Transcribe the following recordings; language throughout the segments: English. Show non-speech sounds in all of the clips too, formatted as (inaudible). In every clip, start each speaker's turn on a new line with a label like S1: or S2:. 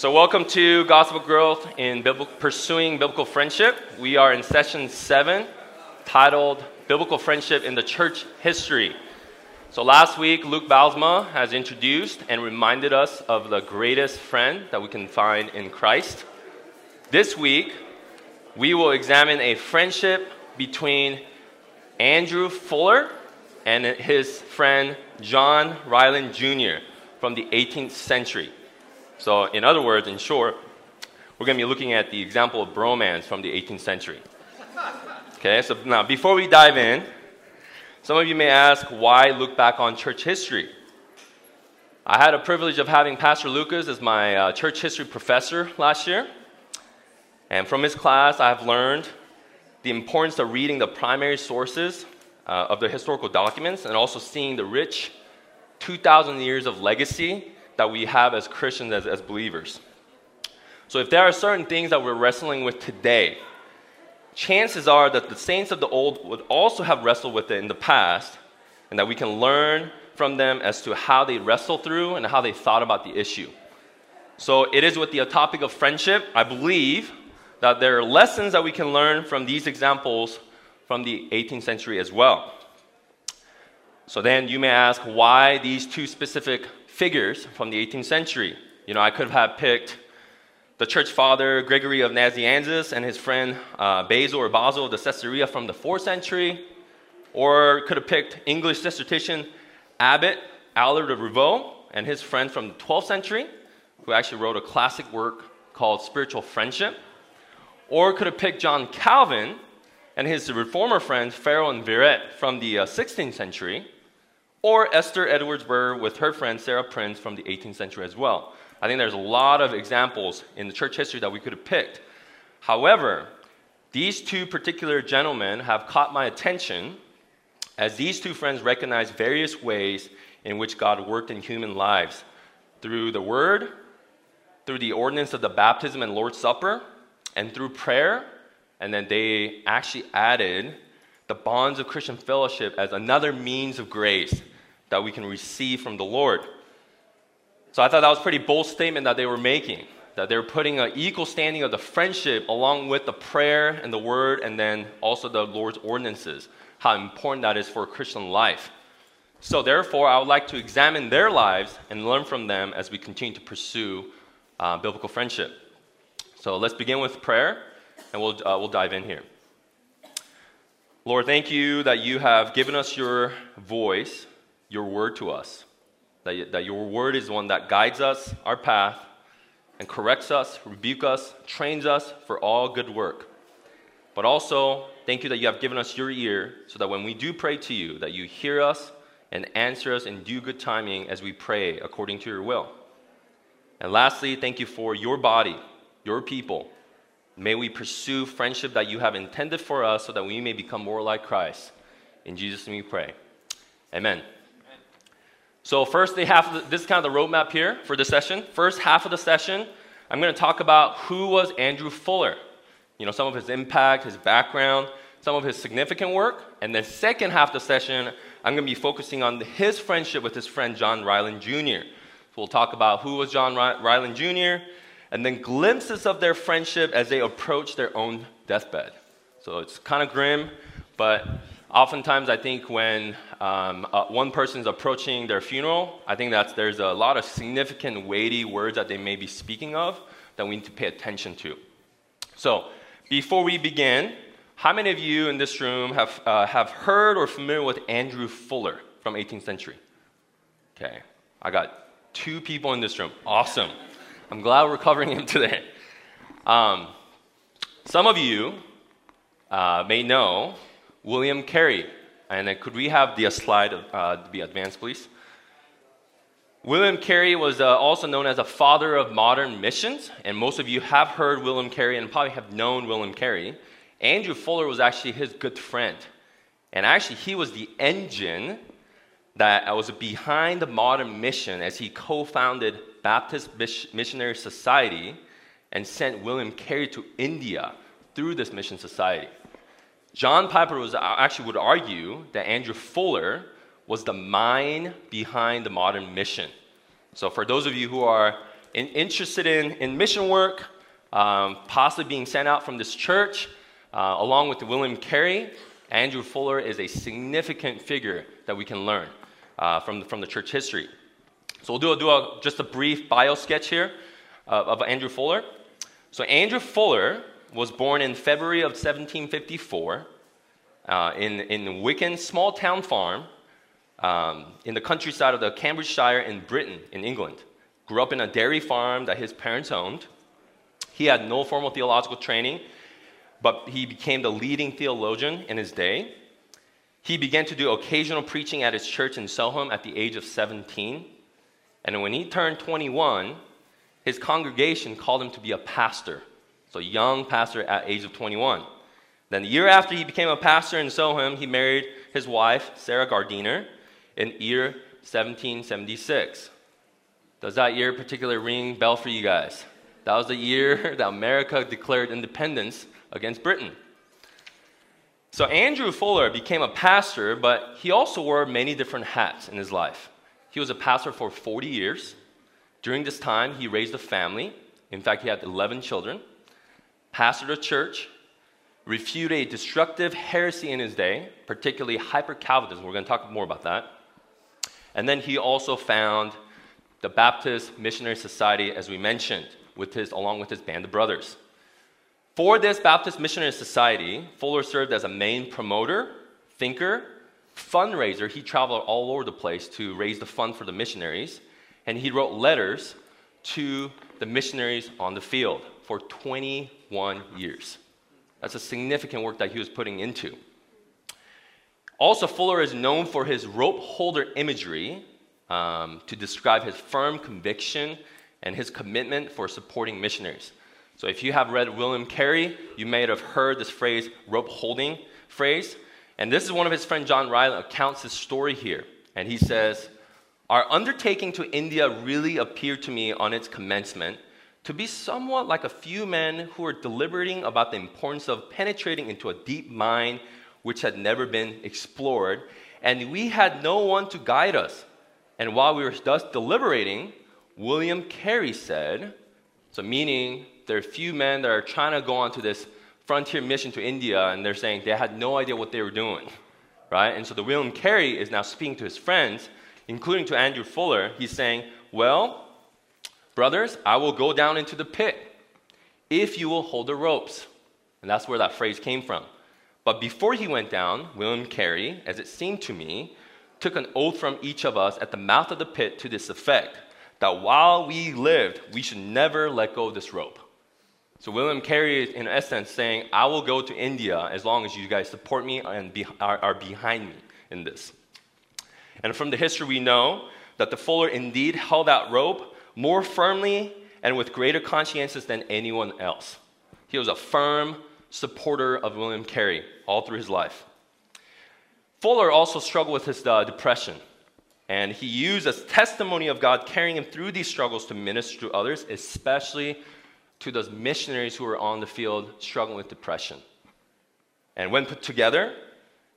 S1: So, welcome to Gospel Growth in Pursuing Biblical Friendship. We are in session seven, titled Biblical Friendship in the Church History. So, last week, Luke Balsma has introduced and reminded us of the greatest friend that we can find in Christ. This week, we will examine a friendship between Andrew Fuller and his friend John Ryland Jr. from the 18th century. So, in other words, in short, we're going to be looking at the example of bromance from the 18th century. Okay, so now before we dive in, some of you may ask why look back on church history? I had a privilege of having Pastor Lucas as my uh, church history professor last year. And from his class, I've learned the importance of reading the primary sources uh, of the historical documents and also seeing the rich 2,000 years of legacy that we have as Christians, as, as believers. So, if there are certain things that we're wrestling with today, chances are that the saints of the old would also have wrestled with it in the past, and that we can learn from them as to how they wrestled through and how they thought about the issue. So, it is with the topic of friendship, I believe that there are lessons that we can learn from these examples from the 18th century as well. So, then you may ask why these two specific figures from the 18th century. You know, I could have picked the church father Gregory of Nazianzus and his friend uh, Basil or Basil of the Caesarea from the 4th century, or could have picked English Cistercian Abbot Aelred of Rievaulx and his friend from the 12th century, who actually wrote a classic work called Spiritual Friendship, or could have picked John Calvin and his reformer friends Farel and Viret from the uh, 16th century, or Esther Edwards Burr with her friend Sarah Prince from the 18th century as well. I think there's a lot of examples in the church history that we could have picked. However, these two particular gentlemen have caught my attention as these two friends recognize various ways in which God worked in human lives through the Word, through the ordinance of the baptism and Lord's Supper, and through prayer. And then they actually added the bonds of Christian fellowship as another means of grace that we can receive from the Lord. So I thought that was pretty bold statement that they were making, that they were putting an equal standing of the friendship along with the prayer and the word, and then also the Lord's ordinances, how important that is for Christian life. So therefore, I would like to examine their lives and learn from them as we continue to pursue uh, biblical friendship. So let's begin with prayer, and we'll, uh, we'll dive in here. Lord, thank you that you have given us your voice your word to us. That, that your word is one that guides us, our path, and corrects us, rebukes us, trains us for all good work. But also, thank you that you have given us your ear so that when we do pray to you, that you hear us and answer us in due good timing as we pray according to your will. And lastly, thank you for your body, your people. May we pursue friendship that you have intended for us so that we may become more like Christ. In Jesus' name we pray. Amen. So, first, they have this is kind of the roadmap here for this session. First half of the session, I'm going to talk about who was Andrew Fuller. You know, some of his impact, his background, some of his significant work. And then, second half of the session, I'm going to be focusing on his friendship with his friend John Ryland Jr. So, we'll talk about who was John Ryland Jr., and then glimpses of their friendship as they approach their own deathbed. So, it's kind of grim, but Oftentimes, I think when um, uh, one person is approaching their funeral, I think that there's a lot of significant, weighty words that they may be speaking of that we need to pay attention to. So, before we begin, how many of you in this room have, uh, have heard or familiar with Andrew Fuller from 18th century? Okay, I got two people in this room. Awesome. I'm glad we're covering him today. Um, some of you uh, may know William Carey. And uh, could we have the slide uh, be advanced, please? William Carey was uh, also known as a father of modern missions, and most of you have heard William Carey and probably have known William Carey. Andrew Fuller was actually his good friend, and actually, he was the engine that was behind the modern mission as he co founded Baptist Missionary Society and sent William Carey to India through this mission society. John Piper was, uh, actually would argue that Andrew Fuller was the mind behind the modern mission. So, for those of you who are in, interested in, in mission work, um, possibly being sent out from this church, uh, along with William Carey, Andrew Fuller is a significant figure that we can learn uh, from, the, from the church history. So we'll do, a, do a, just a brief bio sketch here uh, of Andrew Fuller. So Andrew Fuller was born in February of 1754 uh, in, in Wicken small town farm um, in the countryside of the Cambridgeshire in Britain, in England. Grew up in a dairy farm that his parents owned. He had no formal theological training, but he became the leading theologian in his day. He began to do occasional preaching at his church in Soham at the age of 17. And when he turned 21, his congregation called him to be a pastor. So, young pastor at age of 21. Then, the year after he became a pastor in Soham, he married his wife, Sarah Gardiner, in year 1776. Does that year particularly ring bell for you guys? That was the year (laughs) that America declared independence against Britain. So Andrew Fuller became a pastor, but he also wore many different hats in his life. He was a pastor for 40 years. During this time, he raised a family. In fact, he had 11 children, pastored a church, refuted a destructive heresy in his day, particularly hyper Calvinism. We're going to talk more about that. And then he also found the Baptist Missionary Society, as we mentioned, with his, along with his band of brothers. For this Baptist Missionary Society, Fuller served as a main promoter, thinker, fundraiser. He traveled all over the place to raise the fund for the missionaries, and he wrote letters to the missionaries on the field for 21 years. That's a significant work that he was putting into. Also, Fuller is known for his rope holder imagery um, to describe his firm conviction and his commitment for supporting missionaries. So, if you have read William Carey, you may have heard this phrase, rope holding phrase. And this is one of his friend John Ryland accounts his story here. And he says, Our undertaking to India really appeared to me on its commencement to be somewhat like a few men who were deliberating about the importance of penetrating into a deep mine which had never been explored, and we had no one to guide us. And while we were thus deliberating, William Carey said, so meaning there are a few men that are trying to go on to this frontier mission to India, and they're saying they had no idea what they were doing, right? And so the William Carey is now speaking to his friends, including to Andrew Fuller. He's saying, well, brothers, I will go down into the pit if you will hold the ropes. And that's where that phrase came from. But before he went down, William Carey, as it seemed to me, took an oath from each of us at the mouth of the pit to this effect that while we lived, we should never let go of this rope. So William Carey is, in essence, saying, I will go to India as long as you guys support me and be, are, are behind me in this. And from the history, we know that the Fuller indeed held that rope more firmly and with greater conscientious than anyone else. He was a firm, supporter of William Carey all through his life. Fuller also struggled with his uh, depression, and he used as testimony of God carrying him through these struggles to minister to others, especially to those missionaries who were on the field struggling with depression. And when put together,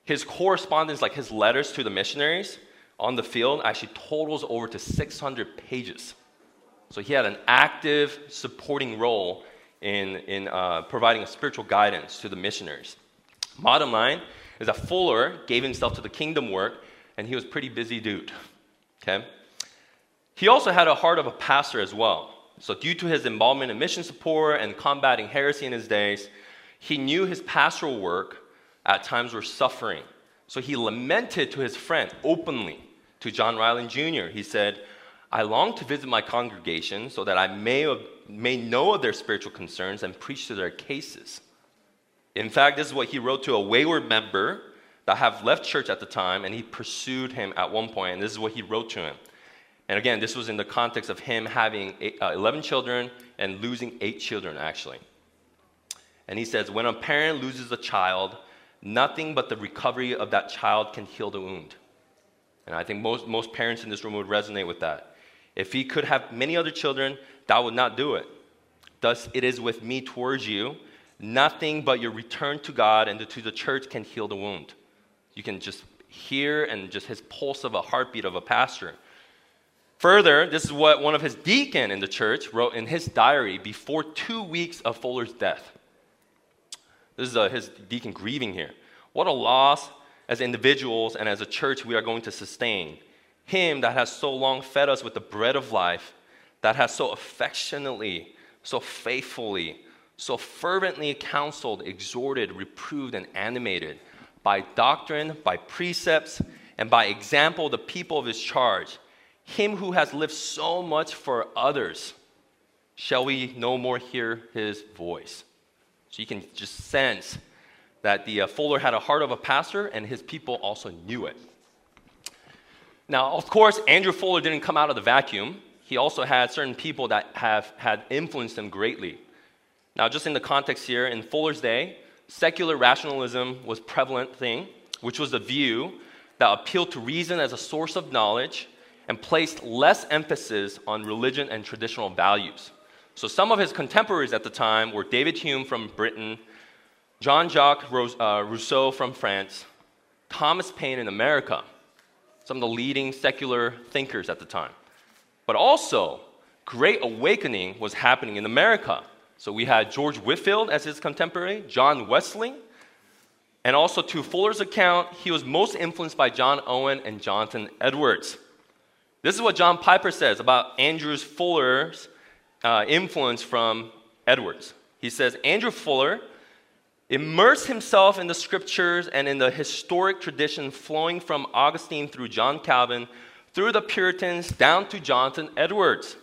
S1: his correspondence, like his letters to the missionaries on the field, actually totals over to 600 pages. So he had an active supporting role in, in uh, providing a spiritual guidance to the missionaries. Bottom line is that Fuller gave himself to the kingdom work, and he was pretty busy dude. Okay? He also had a heart of a pastor as well. So, due to his involvement in mission support and combating heresy in his days, he knew his pastoral work at times were suffering. So, he lamented to his friend openly, to John Ryland Jr. He said, I long to visit my congregation so that I may, may know of their spiritual concerns and preach to their cases. In fact, this is what he wrote to a wayward member that have left church at the time, and he pursued him at one point, and this is what he wrote to him. And again, this was in the context of him having eight, uh, 11 children and losing eight children, actually. And he says, When a parent loses a child, nothing but the recovery of that child can heal the wound. And I think most, most parents in this room would resonate with that. If he could have many other children, that would not do it. Thus, it is with me towards you. Nothing but your return to God and to the church can heal the wound. You can just hear and just his pulse of a heartbeat of a pastor. Further, this is what one of his deacon in the church wrote in his diary before two weeks of Fuller's death. This is uh, his deacon grieving here. What a loss as individuals and as a church we are going to sustain. Him that has so long fed us with the bread of life, that has so affectionately, so faithfully, so fervently counseled, exhorted, reproved, and animated by doctrine, by precepts, and by example the people of his charge him who has lived so much for others, shall we no more hear his voice? So you can just sense that the uh, Fuller had a heart of a pastor, and his people also knew it. Now, of course, Andrew Fuller didn't come out of the vacuum. He also had certain people that have had influenced him greatly. Now, just in the context here, in Fuller's day, secular rationalism was prevalent thing, which was the view that appealed to reason as a source of knowledge and placed less emphasis on religion and traditional values. So some of his contemporaries at the time were David Hume from Britain, Jean Jacques uh, Rousseau from France, Thomas Paine in America, some of the leading secular thinkers at the time. But also, Great Awakening was happening in America. So we had George Whitefield as his contemporary, John Wesley, and also to Fuller's account, he was most influenced by John Owen and Jonathan Edwards. This is what John Piper says about Andrew Fuller's uh, influence from Edwards. He says Andrew Fuller immersed himself in the scriptures and in the historic tradition flowing from Augustine through John Calvin, through the Puritans down to Jonathan Edwards.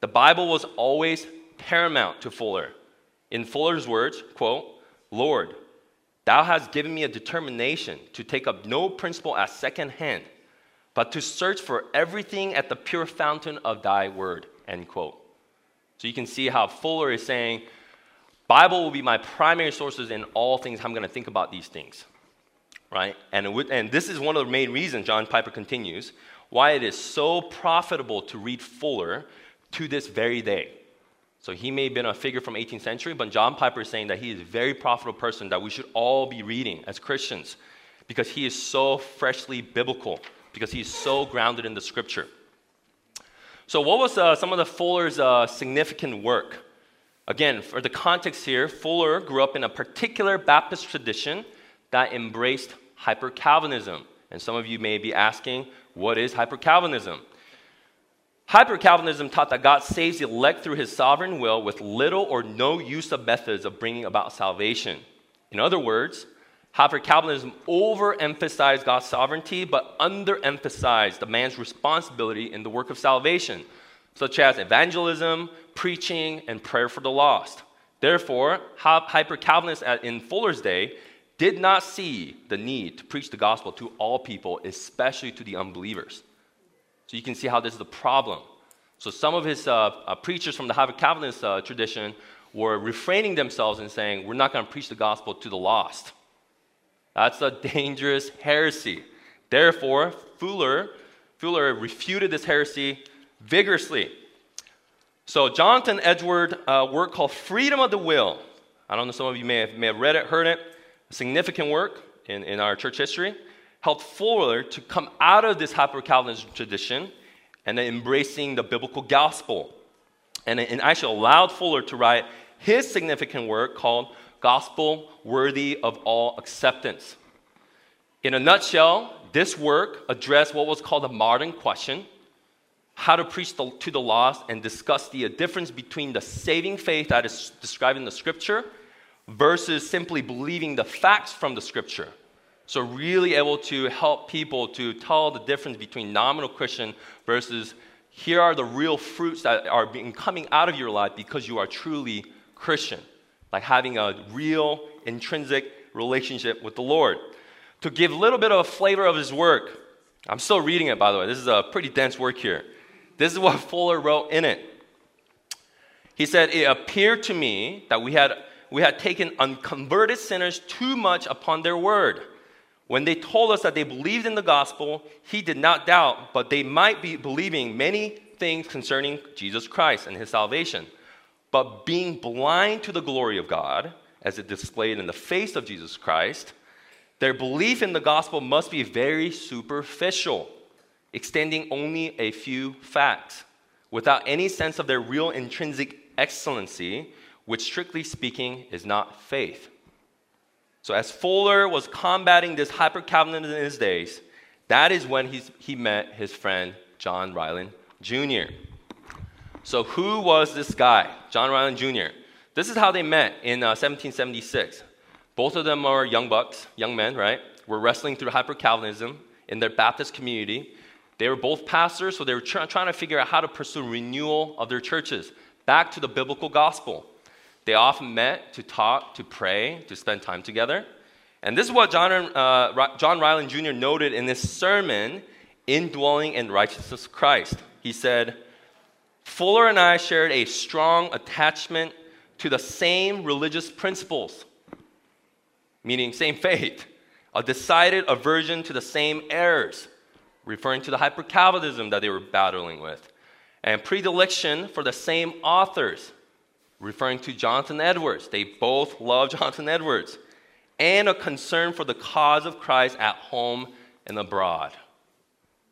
S1: The Bible was always paramount to Fuller. In Fuller's words, quote, Lord, thou hast given me a determination to take up no principle as second hand but to search for everything at the pure fountain of thy word, end quote. So you can see how Fuller is saying, Bible will be my primary sources in all things I'm going to think about these things. Right? And, and this is one of the main reasons, John Piper continues, why it is so profitable to read Fuller to this very day. So he may have been a figure from 18th century, but John Piper is saying that he is a very profitable person that we should all be reading as Christians because he is so freshly biblical because he is so grounded in the scripture. So, what was uh, some of the Fuller's uh, significant work? Again, for the context here, Fuller grew up in a particular Baptist tradition that embraced hyper Calvinism. And some of you may be asking, what is hyper Calvinism? Hyper Calvinism taught that God saves the elect through his sovereign will with little or no use of methods of bringing about salvation. In other words, Hyper Calvinism overemphasized God's sovereignty, but underemphasized the man's responsibility in the work of salvation, such as evangelism, preaching, and prayer for the lost. Therefore, hyper Calvinists in Fuller's day did not see the need to preach the gospel to all people, especially to the unbelievers. So you can see how this is a problem. So some of his uh, uh, preachers from the hyper Calvinist uh, tradition were refraining themselves and saying, We're not going to preach the gospel to the lost. That's a dangerous heresy. Therefore, Fuller, Fuller refuted this heresy vigorously. So, Jonathan Edward, a uh, work called Freedom of the Will. I don't know, some of you may have, may have read it, heard it. A significant work in, in our church history. Helped Fuller to come out of this hyper Calvinist tradition and embracing the biblical gospel. And it actually allowed Fuller to write his significant work called gospel worthy of all acceptance. In a nutshell, this work addressed what was called the modern question how to preach the, to the lost and discuss the difference between the saving faith that is described in the scripture versus simply believing the facts from the scripture. So, really able to help people to tell the difference between nominal Christian versus here are the real fruits that are being coming out of your life because you are truly Christian like having a real intrinsic relationship with the Lord. To give a little bit of a flavor of his work, I'm still reading it, by the way. This is a pretty dense work here. This is what (laughs) Fuller wrote in it. He said, It appeared to me that we had, we had taken unconverted sinners too much upon their word. When they told us that they believed in the gospel, he did not doubt, but they might be believing many things concerning Jesus Christ and his salvation. But being blind to the glory of God, as it displayed in the face of Jesus Christ, their belief in the gospel must be very superficial. Extending only a few facts, without any sense of their real intrinsic excellency, which strictly speaking is not faith. So, as Fuller was combating this hyper Calvinism in his days, that is when he's, he met his friend John Ryland Jr. So, who was this guy, John Ryland Jr.? This is how they met in uh, 1776. Both of them are young bucks, young men, right? Were wrestling through hyper Calvinism in their Baptist community. They were both pastors, so they were try- trying to figure out how to pursue renewal of their churches back to the biblical gospel. They often met to talk, to pray, to spend time together. And this is what John, uh, John Ryland Jr. noted in his sermon, Indwelling in Righteousness of Christ. He said, Fuller and I shared a strong attachment to the same religious principles, meaning same (laughs) faith, a decided aversion to the same errors, referring to the hyper Calvinism that they were battling with, and predilection for the same authors, referring to Jonathan Edwards. They both love (laughs) Jonathan Edwards. And a concern for the cause of Christ at home and abroad.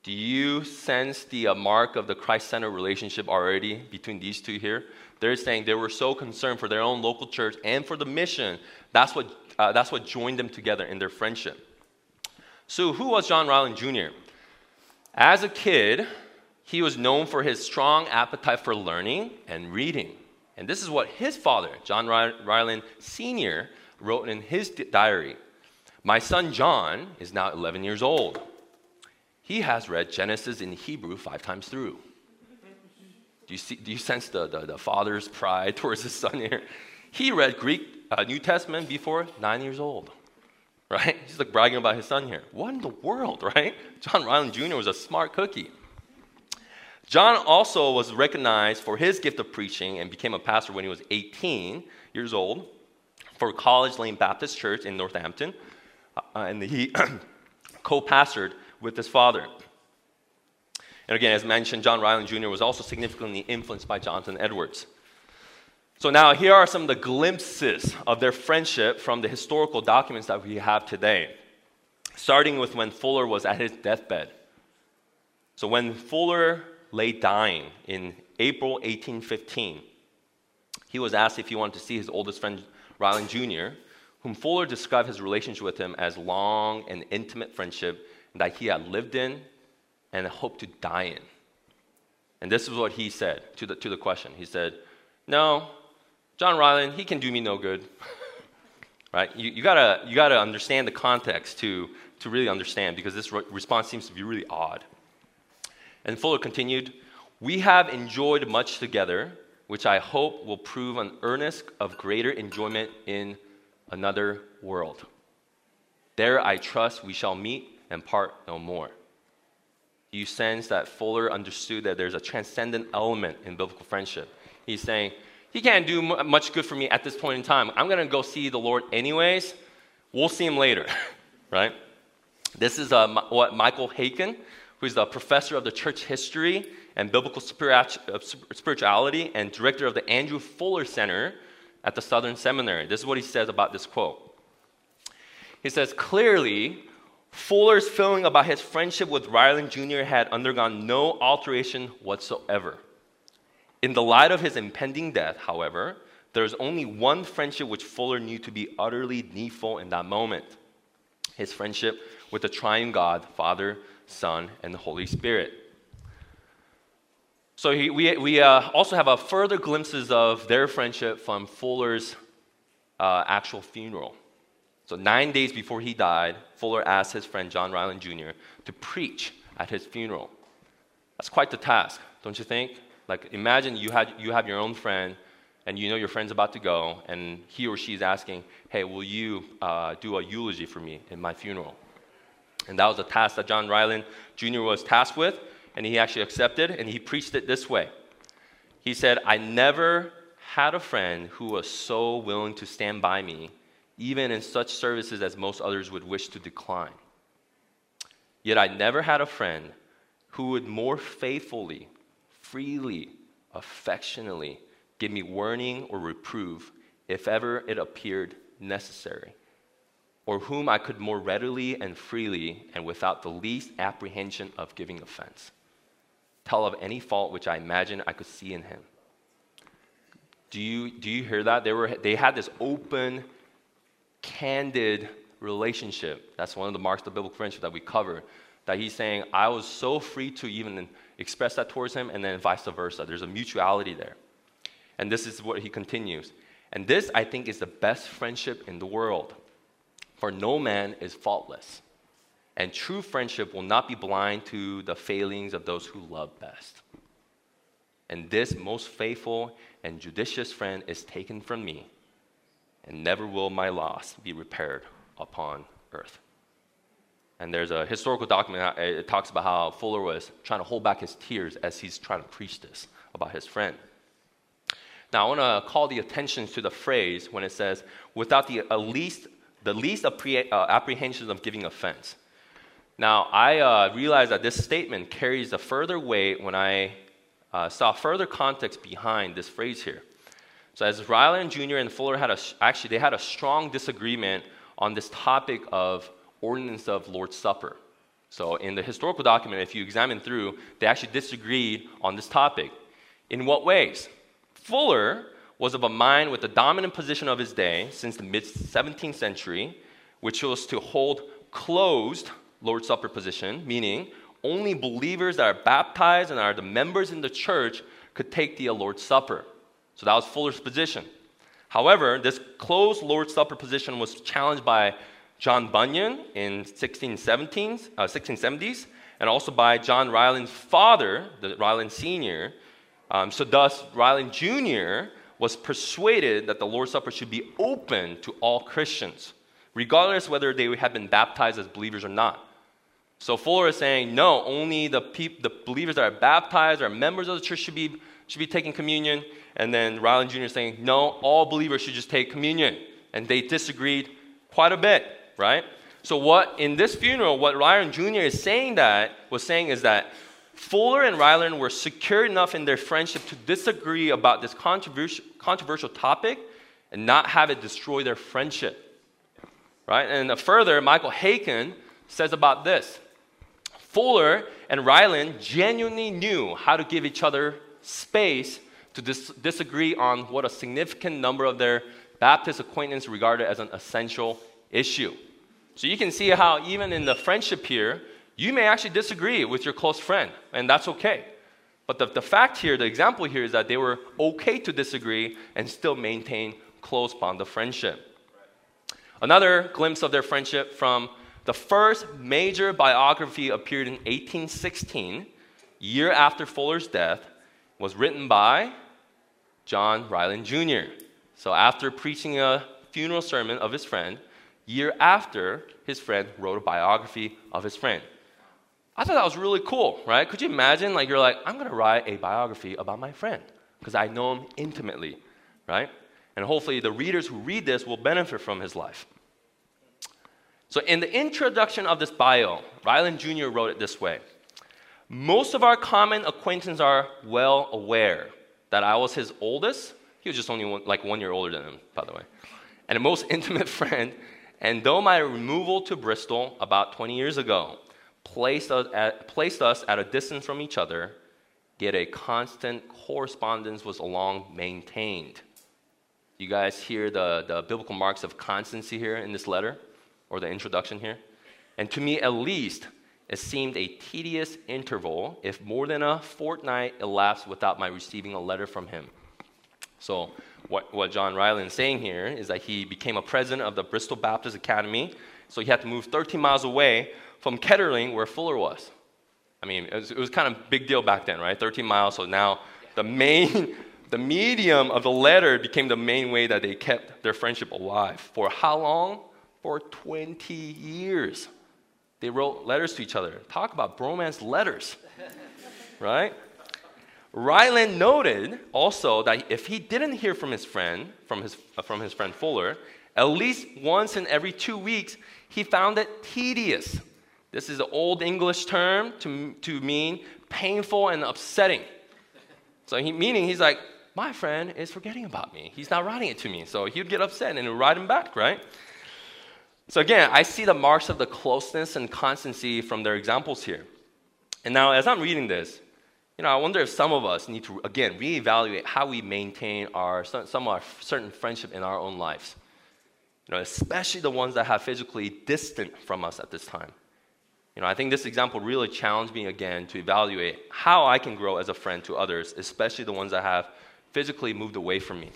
S1: Do you sense the uh, mark of the Christ centered relationship already between these two here? They're saying they were so concerned for their own local church and for the mission. That's what, uh, that's what joined them together in their friendship. So, who was John Ryland Jr.? As a kid, he was known for his strong appetite for learning and reading. And this is what his father, John Ryland Sr., wrote in his diary My son John is now 11 years old. He has read Genesis in Hebrew five times through. Do you, see, do you sense the, the, the father's pride (laughs) towards his son here? He read Greek uh, New Testament before nine years old, right? (laughs) He's like bragging about his son here. What in the world, right? John Ryland Jr. was a smart cookie. John also was recognized for his gift of preaching and became a pastor when he was 18 years old for College Lane Baptist Church in Northampton. Uh, and he (clears throat) co pastored with his father. And again, as mentioned, John Ryland Jr. was also significantly influenced by Jonathan Edwards. So now here are some of the glimpses of their friendship from the historical documents that we have today, starting with when Fuller was at his deathbed. So when Fuller lay dying in April 1815, he was asked if he wanted to see his oldest friend, Ryland Jr., whom Fuller described his relationship with him as long and intimate friendship that he had lived in and hoped to die in. And this is what he said to the, to the question. He said, No, John Ryland, he can do me no good. right? You, you, gotta, you gotta understand the context to, to really understand because this re- response seems to be really odd. And Fuller continued, We have enjoyed much together, which I hope will prove an earnest of greater enjoyment in another world. There I trust we shall meet and part no more. You sense that Fuller understood that there's a transcendent element in biblical friendship. He's saying, He can't do much good for me at this point in time. I'm going to go see the Lord anyways. We'll see him later, (laughs) right? This is uh, what Michael Haykin, who's the professor of the church history and biblical uh, spirituality and director of the Andrew Fuller Center at the Southern Seminary. This is what he says about this quote. He says, Clearly, Fuller's feeling about his friendship with Ryland Jr. had undergone no alteration whatsoever. In the light of his impending death, however, there is only one friendship which Fuller knew to be utterly needful in that moment his friendship with the triune God, Father, Son, and the Holy Spirit. So he, we, we uh, also have a further glimpses of their friendship from Fuller's uh, actual funeral. So, nine days before he died, Fuller asked his friend John Ryland Jr. to preach at his funeral. That's quite the task, don't you think? Like, imagine you, had, you have your own friend, and you know your friend's about to go, and he or she is asking, Hey, will you uh, do a eulogy for me in my funeral? And that was a task that John Ryland Jr. was tasked with, and he actually accepted, and he preached it this way. He said, I never had a friend who was so willing to stand by me, even in such services as most others would wish to decline. Yet I never had a friend who would more faithfully, freely, affectionately give me warning or reproof if ever it appeared necessary. or whom I could more readily and freely and without the least apprehension of giving offense tell of any fault which I imagine I could see in him. Do you, do you hear that? They, were, they had this open, candid relationship. That's one of the marks of biblical friendship that we cover. That he's saying, I was so free to even express that towards him, and then vice versa. There's a mutuality there. And this is what he continues. And this, I think, is the best friendship in the world. For no man is faultless. And true friendship will not be blind to the failings of those who love best. And this most faithful and judicious friend is taken from me, and never will my loss be repaired upon earth. And there's a historical document, it talks about how Fuller was trying to hold back his tears as he's trying to preach this about his friend. Now, I want to call the attention to the phrase when it says, without the least, the least appre- uh, apprehension of giving offense. Now, I uh, realized that this statement carries a further weight when I uh, saw further context behind this phrase here. So, as Ryland Jr. and Fuller had a, actually, they had a strong disagreement on this topic of ordinance of Lord's Supper. So, in the historical document, if you examine through, they actually disagreed on this topic. In what ways? Fuller was of a mind with the dominant position of his day since the mid 17th century, which was to hold closed Lord's Supper position, meaning only believers that are baptized and are the members in the church could take the Lord's Supper. So that was Fuller's position. However, this closed Lord's Supper position was challenged by John Bunyan in 1670s, uh, 1670s and also by John Ryland's father, the Ryland Sr. Um, so, thus, Ryland Jr. was persuaded that the Lord's Supper should be open to all Christians, regardless whether they had been baptized as believers or not. So Fuller is saying, no, only the, peop- the believers that are baptized or members of the church should be, should be taking communion. And then Ryland Jr. is saying, no, all believers should just take communion. And they disagreed quite a bit, right? So what in this funeral, what Ryland Jr. is saying that was saying is that Fuller and Ryland were secure enough in their friendship to disagree about this controversial, controversial topic and not have it destroy their friendship. Right? And further, Michael Haykin says about this Fuller and Ryland genuinely knew how to give each other space to dis- disagree on what a significant number of their Baptist acquaintance regarded as an essential issue. So you can see how, even in the friendship here, you may actually disagree with your close friend, and that's okay. But the, the fact here, the example here, is that they were okay to disagree and still maintain close bond of friendship. Another glimpse of their friendship from the first major biography appeared in 1816, year after Fuller's death, was written by John Ryland Jr. So after preaching a funeral sermon of his friend, year after his friend wrote a biography of his friend. I thought that was really cool, right? Could you imagine like you're like I'm to write a biography about my friend because I know him intimately, right? And hopefully the readers who read this will benefit from his life. So, in the introduction of this bio, Ryland Jr. wrote it this way Most of our common acquaintances are well aware that I was his oldest. He was just only one, like one year older than him, by the way. And a most (laughs) intimate friend. And though my removal to Bristol about 20 years ago placed us at, placed us at a distance from each other, yet a constant correspondence was long maintained. You guys hear the, the biblical marks of constancy here in this letter? or the introduction here. And to me, at least, it seemed a tedious interval if more than a fortnight elapsed without my receiving a letter from him. So, what, what John Ryland is saying here is that he became a president of the Bristol Baptist Academy, so he had to move 13 miles away from Kettering, where Fuller was. I mean, it was, it was kind of big deal back then, right? 13 miles, so now the main, (laughs) the medium of the letter became the main way that they kept their friendship alive. For how long? for 20 years. They wrote letters to each other. Talk about bromance letters, (laughs) right? Ryland noted also that if he didn't hear from his friend, from his, uh, from his friend Fuller, at least once in every two weeks, he found it tedious. This is an old English term to, to mean painful and upsetting. So, he, meaning he's like, my friend is forgetting about me. He's not writing it to me. So he'd get upset and write him back, right? So again, I see the marks of the closeness and constancy from their examples here. And now, as I'm reading this, you know, I wonder if some of us need to, again, reevaluate how we maintain our, some of our certain friendship in our own lives. You know, especially the ones that have physically distant from us at this time. You know, I think this example really challenged me again to evaluate how I can grow as a friend to others, especially the ones that have physically moved away from me.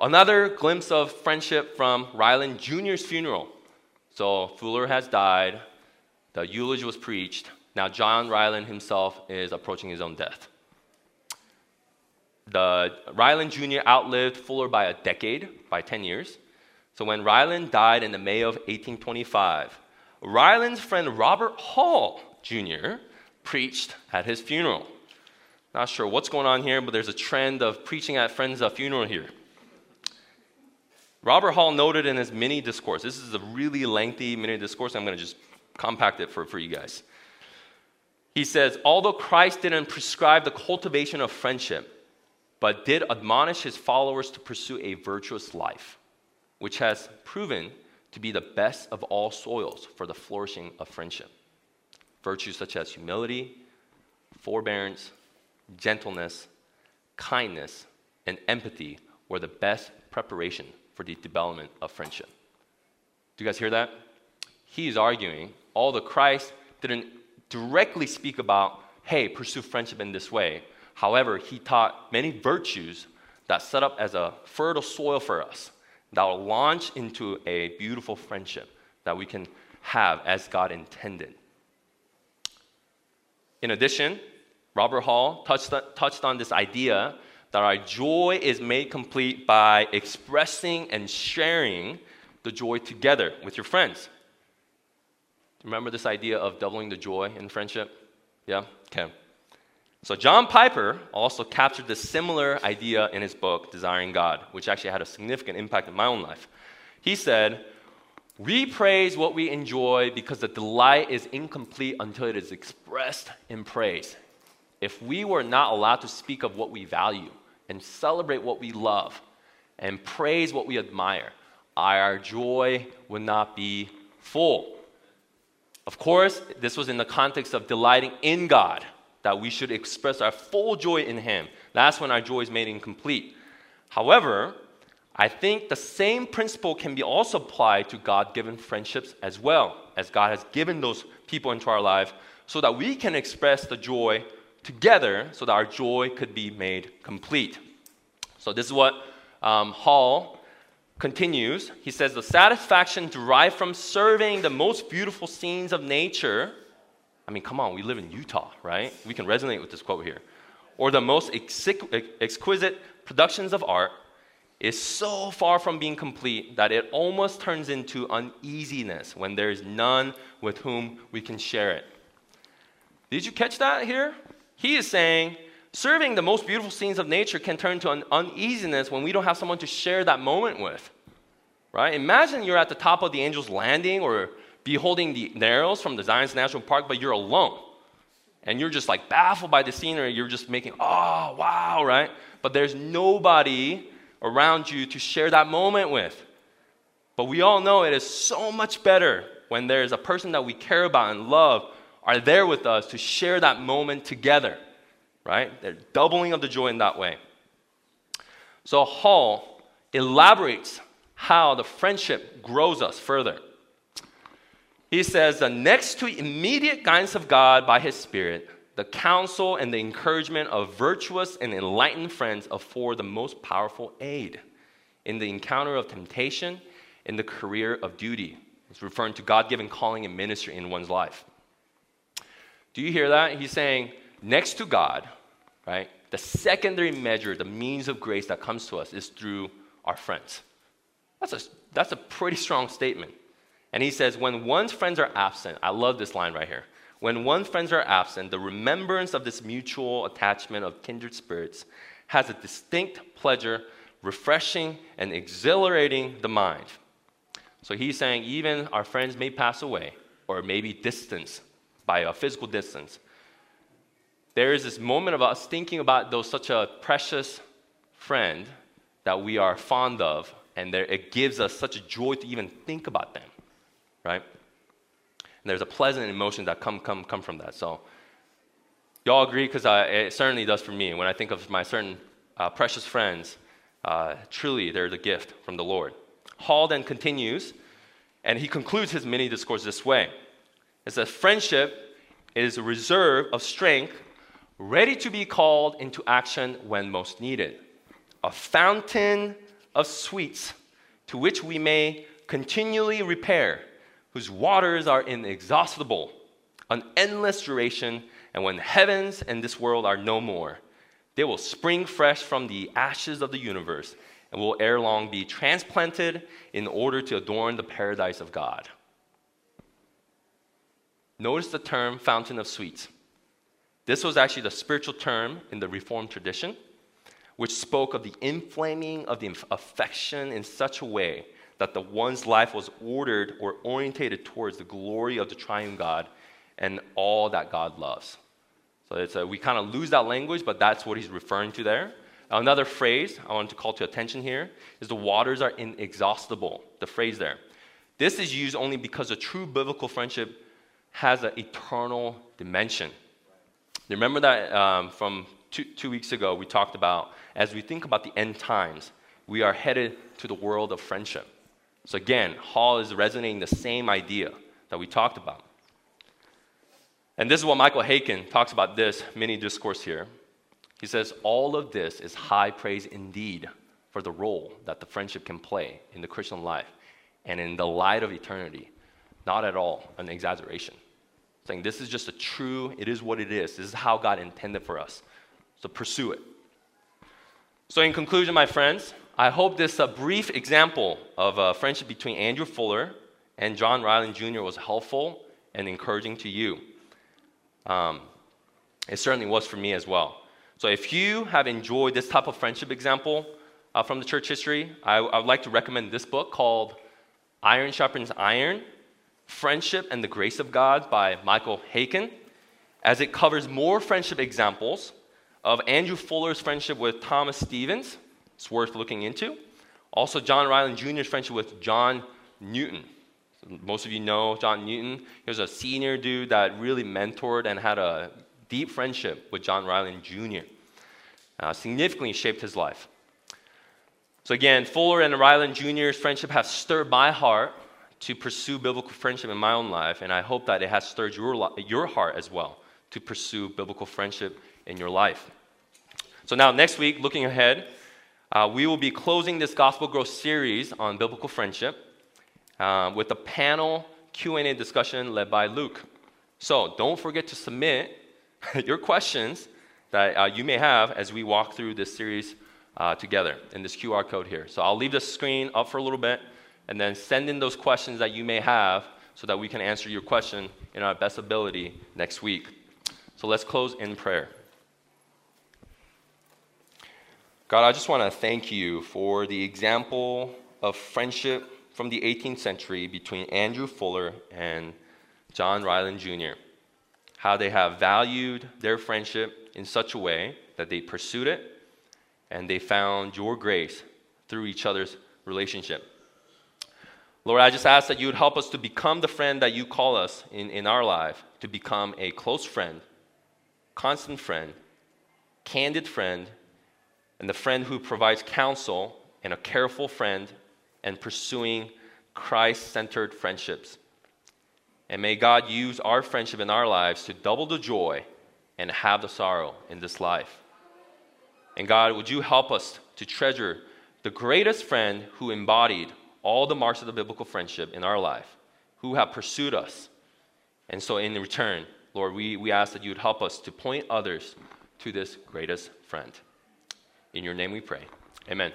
S1: Another glimpse of friendship from Ryland Jr.'s funeral. So Fuller has died, the eulogy was preached. Now John Ryland himself is approaching his own death. The Ryland Jr. outlived Fuller by a decade, by 10 years. So when Ryland died in the May of 1825, Ryland's friend Robert Hall Jr. preached at his funeral. Not sure what's going on here, but there's a trend of preaching at friends' uh, funeral here. Robert Hall noted in his mini discourse, this is a really lengthy mini discourse, I'm going to just compact it for, for you guys. He says, although Christ didn't prescribe the cultivation of friendship, but did admonish his followers to pursue a virtuous life, which has proven to be the best of all soils for the flourishing of friendship. Virtues such as humility, forbearance, gentleness, kindness, and empathy were the best preparation for the development of friendship. Do you guys hear that? He's arguing, although Christ didn't directly speak about, hey, pursue friendship in this way. However, he taught many virtues that set up as a fertile soil for us that will launch into a beautiful friendship that we can have as God intended. In addition, Robert Hall touched, touched on this idea that our joy is made complete by expressing and sharing the joy together with your friends. Remember this idea of doubling the joy in friendship? Yeah? Okay. So, John Piper also captured this similar idea in his book, Desiring God, which actually had a significant impact in my own life. He said, We praise what we enjoy because the delight is incomplete until it is expressed in praise. If we were not allowed to speak of what we value, and celebrate what we love and praise what we admire, our joy would not be full. Of course, this was in the context of delighting in God, that we should express our full joy in Him. That's when our joy is made incomplete. However, I think the same principle can be also applied to God given friendships as well, as God has given those people into our life so that we can express the joy together so that our joy could be made complete. So, this is what um, Hall continues. He says, The satisfaction derived from serving the most beautiful scenes of nature. I mean, come on, we live in Utah, right? We can resonate with this quote here. Or the most exquisite productions of art is so far from being complete that it almost turns into uneasiness when there is none with whom we can share it. Did you catch that here? He is saying, serving the most beautiful scenes of nature can turn to an uneasiness when we don't have someone to share that moment with. Right? Imagine you're at the top of the Angel's Landing or beholding the Narrows from the Zion's National Park, but you're alone. And you're just like baffled by the scenery. You're just making, oh, wow, right? But there's nobody around you to share that moment with. But we all know it is so much better when there's a person that we care about and love are there with us to share that moment together, right? They're doubling of the joy in that way. So Hall elaborates how the friendship grows us further. He says the next to immediate guidance of God by His Spirit, the counsel and the encouragement of virtuous and enlightened friends afford the most powerful aid in the encounter of temptation, in the career of duty. It's referring to God given calling and ministry in one's life. Do you hear that? He's saying, next to God, right, the secondary measure, the means of grace that comes to us is through our friends. That's a, that's a pretty strong statement. And he says, when one's friends are absent, I love this line right here. When one's friends are absent, the remembrance of this mutual attachment of kindred spirits has a distinct pleasure, refreshing and exhilarating the mind. So he's saying, even our friends may pass away or maybe distance by a physical distance. There is this moment of us thinking about those such a precious friend that we are fond of And there, it gives us such a joy to even think about them, right? And there's a pleasant emotion that come, come, come from that. So, y'all agree? Because it certainly does for me. When I think of my certain uh, precious friends, uh, truly they're the gift from the Lord. Hall then continues, and he concludes his mini discourse this way It says, Friendship is a reserve of strength ready to be called into action when most needed, a fountain of sweets to which we may continually repair, whose waters are inexhaustible, an endless duration, and when heavens and this world are no more, they will spring fresh from the ashes of the universe and will ere long be transplanted in order to adorn the paradise of God. Notice the term fountain of sweets. This was actually the spiritual term in the Reformed tradition, which spoke of the inflaming of the affection in such a way that the one's life was ordered or orientated towards the glory of the triune God and all that God loves. So it's a, we kind of lose that language, but that's what he's referring to there. Another phrase I want to call to attention here is the waters are inexhaustible. The phrase there. This is used only because a true biblical friendship has an eternal dimension. Remember that um, from two, two weeks ago, we talked about as we think about the end times, we are headed to the world of friendship. So, again, Hall is resonating the same idea that we talked about. And this is what Michael Haykin talks about this mini discourse here. He says, All of this is high praise indeed for the role that the friendship can play in the Christian life and in the light of eternity, not at all an exaggeration saying this is just a true, it is what it is. This is how God intended for us. So pursue it. So, in conclusion, my friends, I hope this uh, brief example of a friendship between Andrew Fuller and John Ryland Jr. was helpful and encouraging to you. Um, it certainly was for me as well. So, if you have enjoyed this type of friendship example uh, from the church history, I, I would like to recommend this book called Iron Sharpens Iron Friendship and the Grace of God by Michael Haykin, as it covers more friendship examples of Andrew Fuller's friendship with Thomas Stevens. It's worth looking into. Also, John Ryland Jr.'s friendship with John Newton. Most of you know John Newton. He was a senior dude that really mentored and had a deep friendship with John Ryland Jr. Uh, significantly shaped his life. So, again, Fuller and Ryland Jr.'s friendship has stirred my heart to pursue biblical friendship in my own life, and I hope that it has stirred your, your heart as well to pursue biblical friendship in your life. So now, next week, looking ahead, uh, we will be closing this Gospel Growth series on biblical friendship uh, with a panel Q&A discussion led by Luke. So don't forget to submit (laughs) your questions that uh, you may have as we walk through this series uh, together in this QR code here. So I'll leave the screen up for a little bit and then send in those questions that you may have so that we can answer your question in our best ability next week. So let's close in prayer. God, I just want to thank you for the example of friendship from the 18th century between Andrew Fuller and John Ryland Jr. How they have valued their friendship in such a way that they pursued it and they found your grace through each other's relationship. Lord, I just ask that you would help us to become the friend that you call us in, in our life, to become a close friend, constant friend, candid friend, and the friend who provides counsel, and a careful friend, and pursuing Christ centered friendships. And may God use our friendship in our lives to double the joy and have the sorrow in this life. And God, would you help us to treasure the greatest friend who embodied all the marks of the biblical friendship in our life who have pursued us. And so, in return, Lord, we, we ask that you would help us to point others to this greatest friend. In your name we pray. Amen.